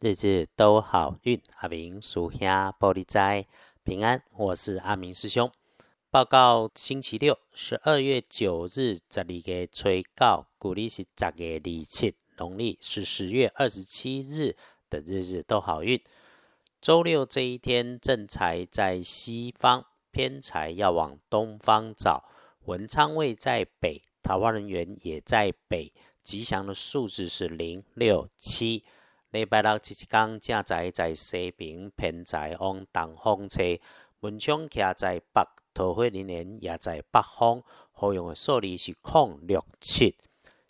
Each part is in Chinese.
日日都好运。阿明属下玻璃斋平安，我是阿明师兄。报告星期六，十二月九日，十二月初九，古历是十月二七，农历是十月二十七日的日日都好运。周六这一天，正财在西方，偏财要往东方找。文昌位在北，桃花人员也在北。吉祥的数字是零六七。礼拜六这一天，正在在西平，偏财往东方车。文昌徛在北。桃花人员也在北方，好用的数字是空六七。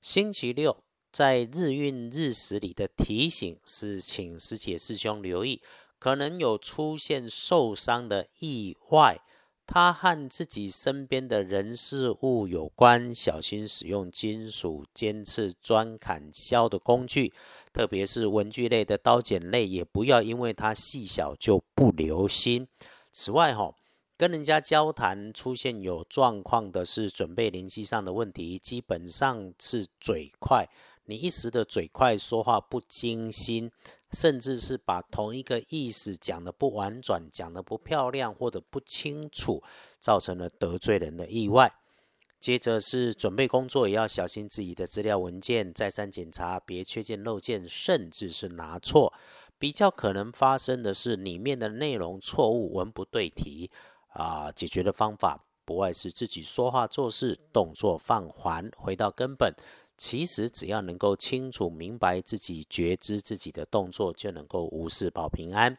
星期六在日运日时里的提醒是，请师姐师兄留意，可能有出现受伤的意外，他和自己身边的人事物有关，小心使用金属尖刺钻砍削的工具，特别是文具类的刀剪类，也不要因为它细小就不留心。此外，哈。跟人家交谈出现有状况的是准备联系上的问题，基本上是嘴快，你一时的嘴快说话不精心，甚至是把同一个意思讲的不婉转，讲的不漂亮或者不清楚，造成了得罪人的意外。接着是准备工作，也要小心自己的资料文件，再三检查，别缺件漏件，甚至是拿错。比较可能发生的是里面的内容错误，文不对题。啊，解决的方法不外是自己说话做事动作放缓，回到根本。其实只要能够清楚明白自己觉知自己的动作，就能够无事保平安。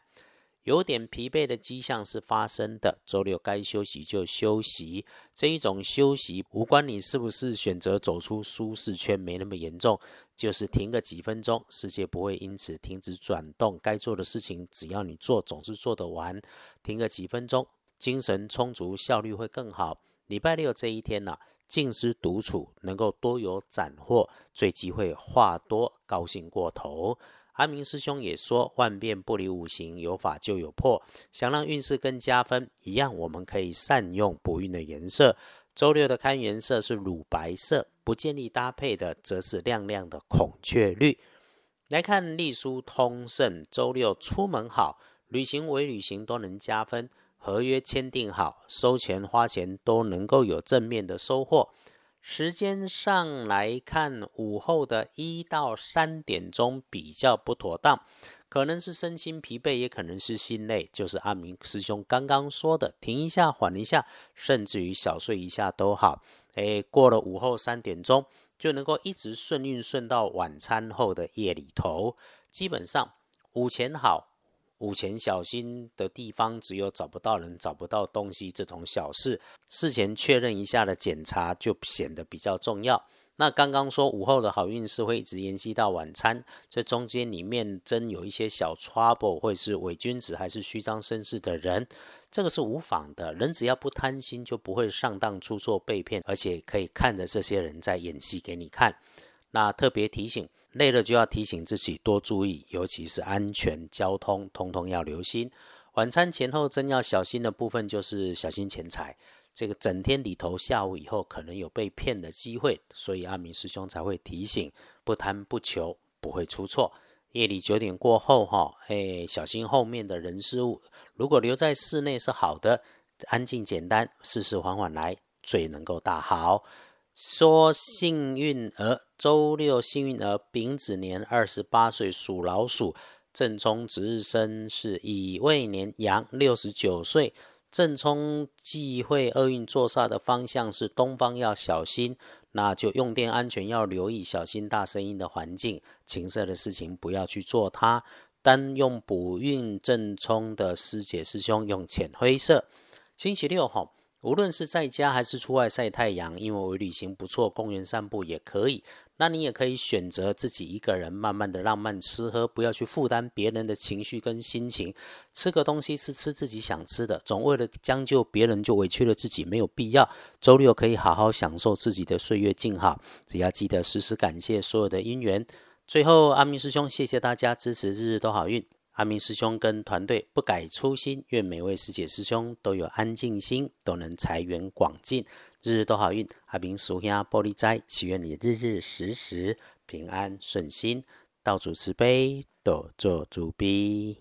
有点疲惫的迹象是发生的，周六该休息就休息。这一种休息无关你是不是选择走出舒适圈，没那么严重，就是停个几分钟，世界不会因此停止转动。该做的事情，只要你做，总是做得完。停个几分钟。精神充足，效率会更好。礼拜六这一天呢，静思独处，能够多有斩获，最忌讳话多，高兴过头。阿明师兄也说，万变不离五行，有法就有破。想让运势更加分，一样我们可以善用补运的颜色。周六的看颜色是乳白色，不建议搭配的则是亮亮的孔雀绿。来看隶书通胜，周六出门好，旅行为旅行都能加分。合约签订好，收钱花钱都能够有正面的收获。时间上来看，午后的一到三点钟比较不妥当，可能是身心疲惫，也可能是心累。就是阿明师兄刚刚说的，停一下，缓一下，甚至于小睡一下都好。诶，过了午后三点钟，就能够一直顺运顺到晚餐后的夜里头。基本上午前好。午前小心的地方，只有找不到人、找不到东西这种小事，事前确认一下的检查就显得比较重要。那刚刚说午后的好运是会一直延续到晚餐，这中间里面真有一些小 trouble，会是伪君子还是虚张声势的人，这个是无妨的。人只要不贪心，就不会上当出错被骗，而且可以看着这些人在演戏给你看。那特别提醒。累了就要提醒自己多注意，尤其是安全交通，通通要留心。晚餐前后真要小心的部分就是小心钱财。这个整天里头，下午以后可能有被骗的机会，所以阿明师兄才会提醒：不贪不求，不会出错。夜里九点过后，哈，哎，小心后面的人事物。如果留在室内是好的，安静简单，事事缓缓来，最能够大好。说幸运儿，周六幸运儿丙子年二十八岁属老鼠，正冲值日生是乙未年羊六十九岁，正冲忌讳厄运坐煞的方向是东方，要小心。那就用电安全要留意，小心大声音的环境，情色的事情不要去做它。单用补运正冲的师姐师兄用浅灰色。星期六哈。无论是在家还是出外晒太阳，因为我旅行不错，公园散步也可以。那你也可以选择自己一个人慢慢的浪漫吃喝，不要去负担别人的情绪跟心情。吃个东西是吃自己想吃的，总为了将就别人就委屈了自己，没有必要。周六可以好好享受自己的岁月静好，只要记得时时感谢所有的因缘。最后，阿明师兄，谢谢大家支持，日日都好运。阿明师兄跟团队不改初心，愿每位师姐师兄都有安静心，都能财源广进，日日都好运。阿明属下玻璃斋，祈愿你日日时时平安顺心，道主慈悲。多做主悲。